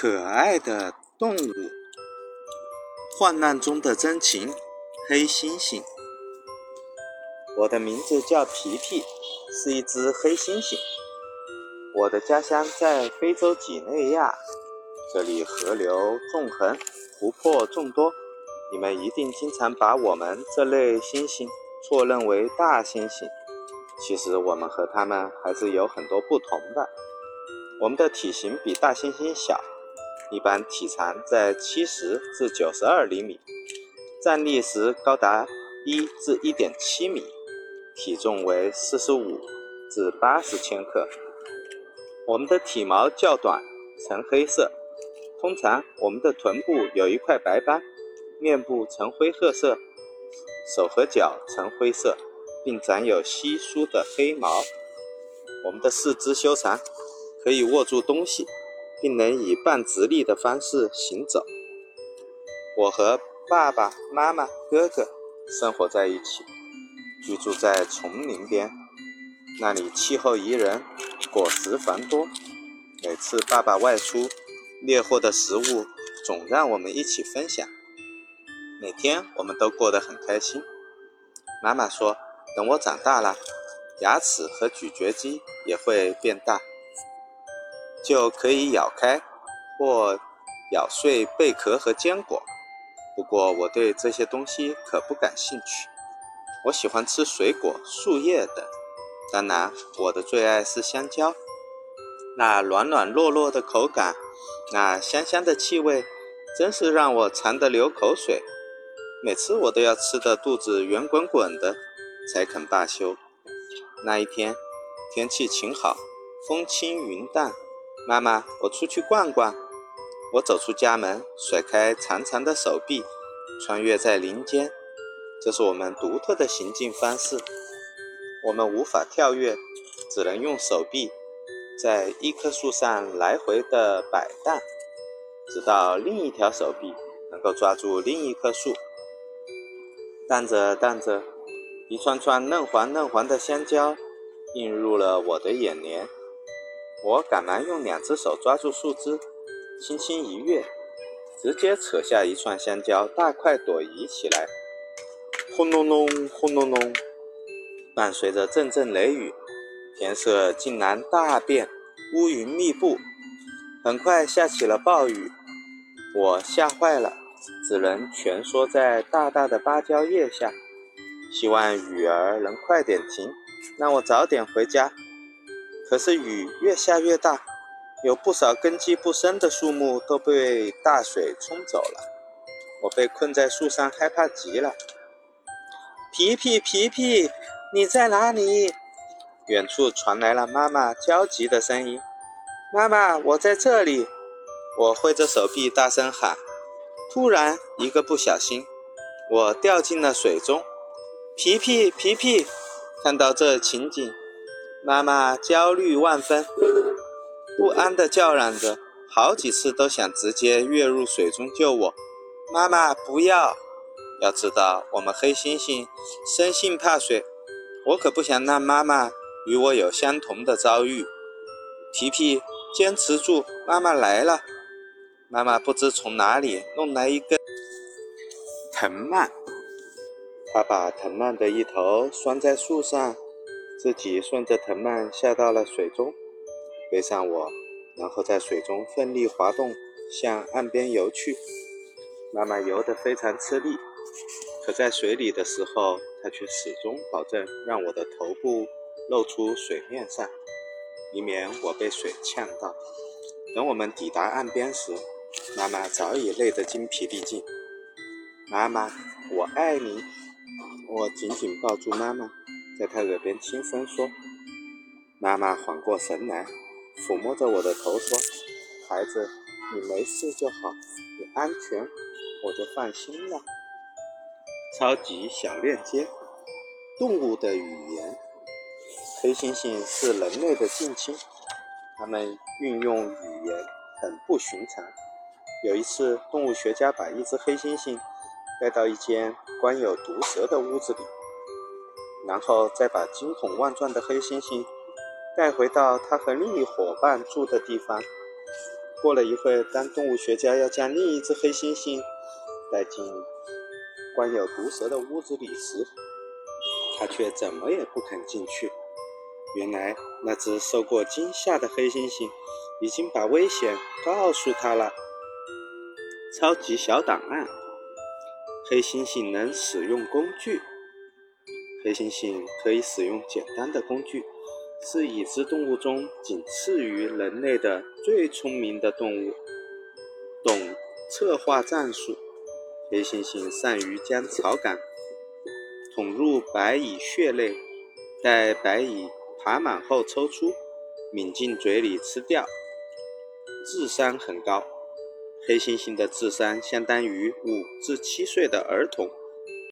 可爱的动物，患难中的真情，黑猩猩。我的名字叫皮皮，是一只黑猩猩。我的家乡在非洲几内亚，这里河流纵横，湖泊众多。你们一定经常把我们这类猩猩错认为大猩猩，其实我们和它们还是有很多不同的。我们的体型比大猩猩小。一般体长在七十至九十二厘米，站立时高达一至一点七米，体重为四十五至八十千克。我们的体毛较短，呈黑色。通常我们的臀部有一块白斑，面部呈灰褐色，手和脚呈灰色，并长有稀疏的黑毛。我们的四肢修长，可以握住东西。并能以半直立的方式行走。我和爸爸妈妈、哥哥生活在一起，居住在丛林边，那里气候宜人，果实繁多。每次爸爸外出猎获的食物，总让我们一起分享。每天我们都过得很开心。妈妈说，等我长大了，牙齿和咀嚼肌也会变大。就可以咬开或咬碎贝壳和坚果。不过我对这些东西可不感兴趣。我喜欢吃水果、树叶等。当然，我的最爱是香蕉。那软软糯糯的口感，那香香的气味，真是让我馋得流口水。每次我都要吃的肚子圆滚滚的，才肯罢休。那一天，天气晴好，风轻云淡。妈妈，我出去逛逛。我走出家门，甩开长长的手臂，穿越在林间。这是我们独特的行进方式。我们无法跳跃，只能用手臂在一棵树上来回的摆荡，直到另一条手臂能够抓住另一棵树。荡着荡着，一串串嫩黄嫩黄的香蕉映入了我的眼帘。我赶忙用两只手抓住树枝，轻轻一跃，直接扯下一串香蕉，大快朵颐起来。轰隆隆，轰隆隆，伴随着阵阵雷雨，天色竟然大变，乌云密布，很快下起了暴雨。我吓坏了，只能蜷缩在大大的芭蕉叶下，希望雨儿能快点停，让我早点回家。可是雨越下越大，有不少根基不深的树木都被大水冲走了。我被困在树上，害怕极了。皮皮，皮皮，你在哪里？远处传来了妈妈焦急的声音：“妈妈，我在这里。”我挥着手臂大声喊。突然，一个不小心，我掉进了水中。皮皮，皮皮，看到这情景。妈妈焦虑万分，不安地叫嚷着，好几次都想直接跃入水中救我。妈妈，不要！要知道，我们黑猩猩生性怕水，我可不想让妈妈与我有相同的遭遇。皮皮，坚持住，妈妈来了。妈妈不知从哪里弄来一根藤蔓，她把藤蔓的一头拴在树上。自己顺着藤蔓下到了水中，背上我，然后在水中奋力滑动，向岸边游去。妈妈游得非常吃力，可在水里的时候，她却始终保证让我的头部露出水面上，以免我被水呛到。等我们抵达岸边时，妈妈早已累得精疲力尽。妈妈，我爱你！我紧紧抱住妈妈。在他耳边轻声说：“妈妈缓过神来，抚摸着我的头说：‘孩子，你没事就好，你安全，我就放心了。’”超级小链接：动物的语言。黑猩猩是人类的近亲，它们运用语言很不寻常。有一次，动物学家把一只黑猩猩带到一间关有毒蛇的屋子里。然后再把惊恐万状的黑猩猩带回到他和另一伙伴住的地方。过了一会，当动物学家要将另一只黑猩猩带进关有毒蛇的屋子里时，他却怎么也不肯进去。原来，那只受过惊吓的黑猩猩已经把危险告诉他了。超级小档案：黑猩猩能使用工具。黑猩猩可以使用简单的工具，是已知动物中仅次于人类的最聪明的动物。懂策划战术，黑猩猩善于将草杆捅入白蚁穴内，待白蚁爬满后抽出，抿进嘴里吃掉。智商很高，黑猩猩的智商相当于五至七岁的儿童。